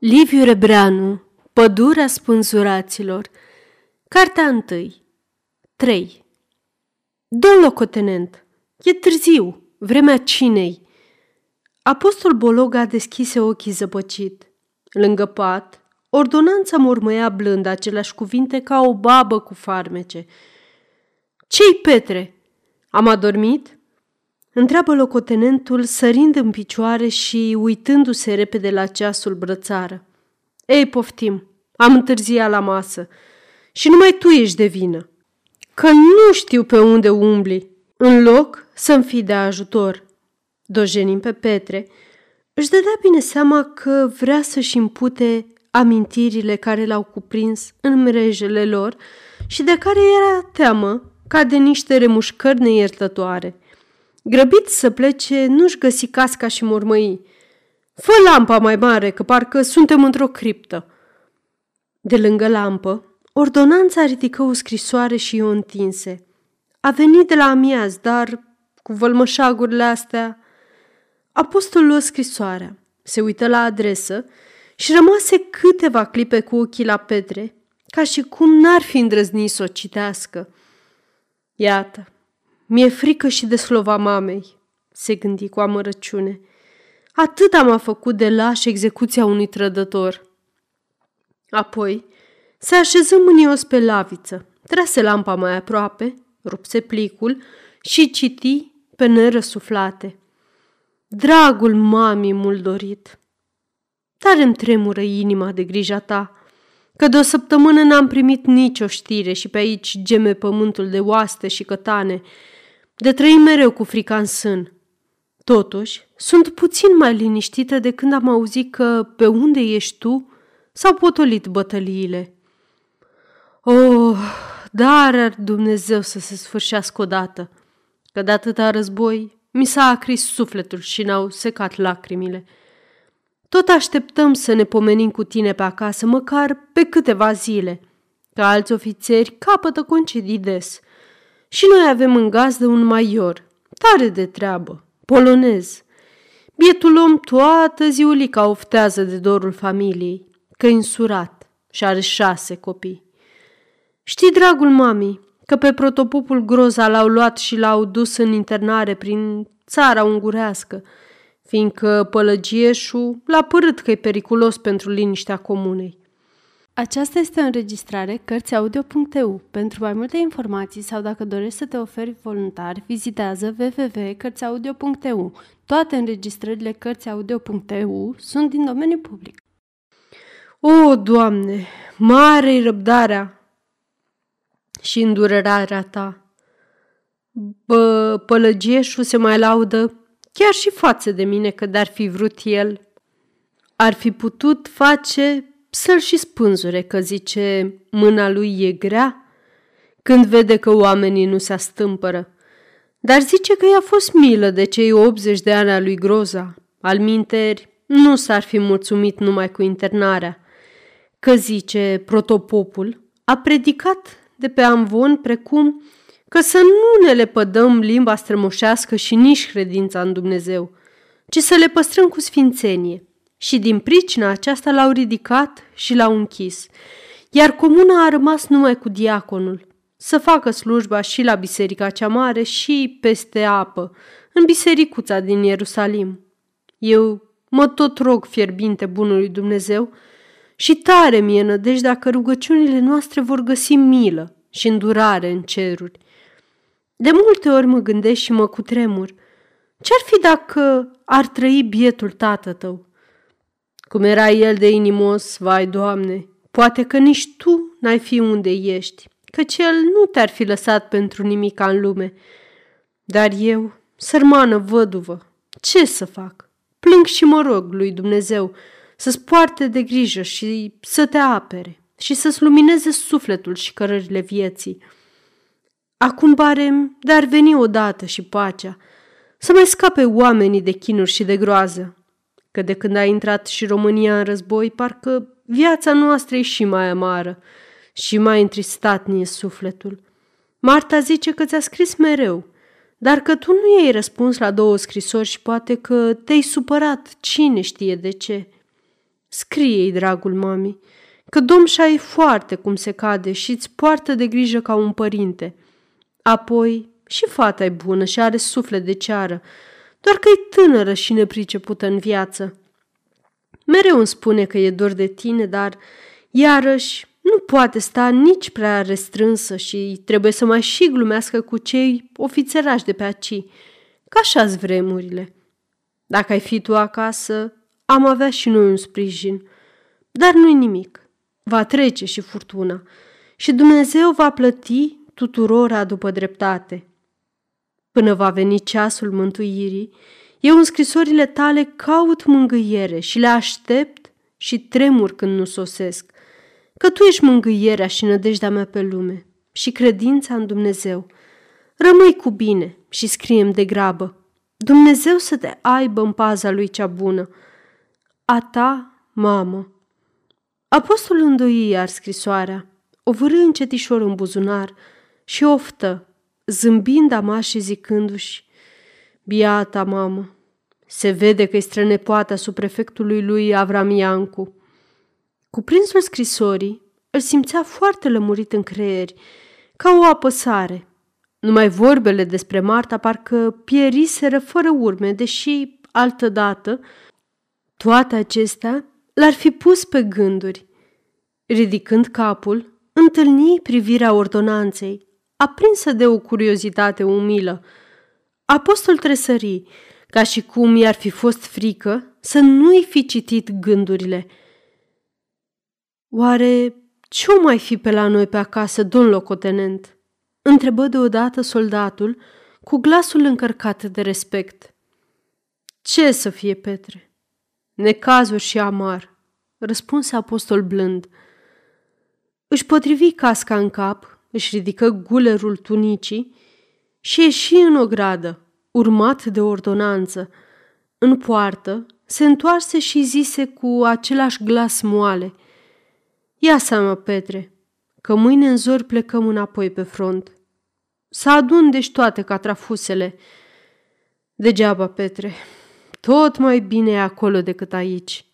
Liviu Rebreanu, Pădurea spânzuraților Cartea 1 3 Domn locotenent, e târziu, vremea cinei. Apostol Bologa deschise ochii zăpăcit. Lângă pat, ordonanța mormăia blând aceleași cuvinte ca o babă cu farmece. Ce-i, Petre? Am adormit?" Întreabă locotenentul, sărind în picioare și uitându-se repede la ceasul brățară. Ei, poftim, am întârziat la masă și numai tu ești de vină. Că nu știu pe unde umbli, în loc să-mi fii de ajutor. Dojenim pe Petre, își dădea bine seama că vrea să-și impute amintirile care l-au cuprins în mrejele lor și de care era teamă ca de niște remușcări neiertătoare. Grăbit să plece, nu-și găsi casca și mormăi. Fă lampa mai mare, că parcă suntem într-o criptă. De lângă lampă, ordonanța ridică o scrisoare și o întinse. A venit de la amiaz, dar cu vălmășagurile astea... Apostolul luă scrisoarea, se uită la adresă și rămase câteva clipe cu ochii la Petre, ca și cum n-ar fi îndrăznit să o citească. Iată, mi-e frică și de slova mamei, se gândi cu amărăciune. Atât am făcut de laș execuția unui trădător. Apoi se așeză mânios pe laviță, trase lampa mai aproape, rupse plicul și citi pe nerăsuflate. Dragul mamii mult dorit, tare îmi tremură inima de grija ta, că de o săptămână n-am primit nicio știre și pe aici geme pământul de oaste și cătane, de trăi mereu cu frica în sân. Totuși, sunt puțin mai liniștită de când am auzit că pe unde ești tu s-au potolit bătăliile. Oh, dar ar Dumnezeu să se sfârșească odată, că de atâta război mi s-a acris sufletul și n-au secat lacrimile. Tot așteptăm să ne pomenim cu tine pe acasă, măcar pe câteva zile, că alți ofițeri capătă concedii des – și noi avem în gazdă un maior, tare de treabă, polonez. Bietul om toată ziulica oftează de dorul familiei, că însurat și are șase copii. Știi, dragul mami, că pe protopopul groza l-au luat și l-au dus în internare prin țara ungurească, fiindcă pălăgieșul l-a părât că e periculos pentru liniștea comunei. Aceasta este o înregistrare Cărțiaudio.eu. Pentru mai multe informații sau dacă dorești să te oferi voluntar, vizitează www.cărțiaudio.eu. Toate înregistrările Cărțiaudio.eu sunt din domeniu public. O, Doamne, mare răbdarea și îndurerarea ta! Bă, pălăgieșul se mai laudă chiar și față de mine că dar fi vrut el. Ar fi putut face să-l și spânzure că zice mâna lui e grea când vede că oamenii nu se astâmpără. Dar zice că i-a fost milă de cei 80 de ani a lui Groza. Al minteri, nu s-ar fi mulțumit numai cu internarea. Că zice protopopul, a predicat de pe amvon precum că să nu ne lepădăm limba strămoșească și nici credința în Dumnezeu, ci să le păstrăm cu sfințenie și din pricina aceasta l-au ridicat și l-au închis, iar comuna a rămas numai cu diaconul, să facă slujba și la biserica cea mare și peste apă, în bisericuța din Ierusalim. Eu mă tot rog fierbinte bunului Dumnezeu și tare mie nădejdea că rugăciunile noastre vor găsi milă și îndurare în ceruri. De multe ori mă gândesc și mă cutremur. Ce-ar fi dacă ar trăi bietul tată tău? Cum era el de inimos, vai, Doamne, poate că nici tu n-ai fi unde ești, căci el nu te-ar fi lăsat pentru nimic în lume. Dar eu, sărmană văduvă, ce să fac? Plâng și mă rog lui Dumnezeu să-ți poarte de grijă și să te apere și să-ți lumineze sufletul și cărările vieții. Acum barem, dar veni odată și pacea, să mai scape oamenii de chinuri și de groază, că de când a intrat și România în război, parcă viața noastră e și mai amară și mai întristat ne sufletul. Marta zice că ți-a scris mereu, dar că tu nu i-ai răspuns la două scrisori și poate că te-ai supărat, cine știe de ce. Scrie-i, dragul mami, că domșa e foarte cum se cade și îți poartă de grijă ca un părinte. Apoi, și fata e bună și are suflet de ceară, doar că e tânără și nepricepută în viață. Mereu îmi spune că e dor de tine, dar, iarăși, nu poate sta nici prea restrânsă și trebuie să mai și glumească cu cei ofițerași de pe aci. Ca așa vremurile. Dacă ai fi tu acasă, am avea și noi un sprijin. Dar nu-i nimic. Va trece și furtuna și Dumnezeu va plăti tuturora după dreptate. Până va veni ceasul mântuirii, eu în scrisorile tale caut mângâiere și le aștept și tremur când nu sosesc, că tu ești mângâierea și nădejdea mea pe lume și credința în Dumnezeu. Rămâi cu bine și scriem de grabă. Dumnezeu să te aibă în paza lui cea bună. A ta, mamă. Apostolul îndoi iar scrisoarea, o vârâ încetișor în buzunar și oftă, zâmbind amaș și zicându-și, Biata mamă, se vede că-i strănepoata sub prefectului lui Avram Iancu. Cuprinsul scrisorii îl simțea foarte lămurit în creieri, ca o apăsare. Numai vorbele despre Marta parcă pieriseră fără urme, deși, altădată, toate acestea l-ar fi pus pe gânduri. Ridicând capul, întâlni privirea ordonanței, aprinsă de o curiozitate umilă. Apostol tresării, ca și cum i-ar fi fost frică să nu-i fi citit gândurile. Oare ce-o mai fi pe la noi pe acasă, domn locotenent?" întrebă deodată soldatul cu glasul încărcat de respect. Ce să fie, Petre? Necazuri și amar, răspunse apostol blând. Își potrivi casca în cap, își ridică gulerul tunicii și ieși în o gradă, urmat de ordonanță. În poartă se întoarse și zise cu același glas moale. Ia seama, Petre, că mâine în zori plecăm înapoi pe front. Să adun deci toate catrafusele. Degeaba, Petre, tot mai bine e acolo decât aici.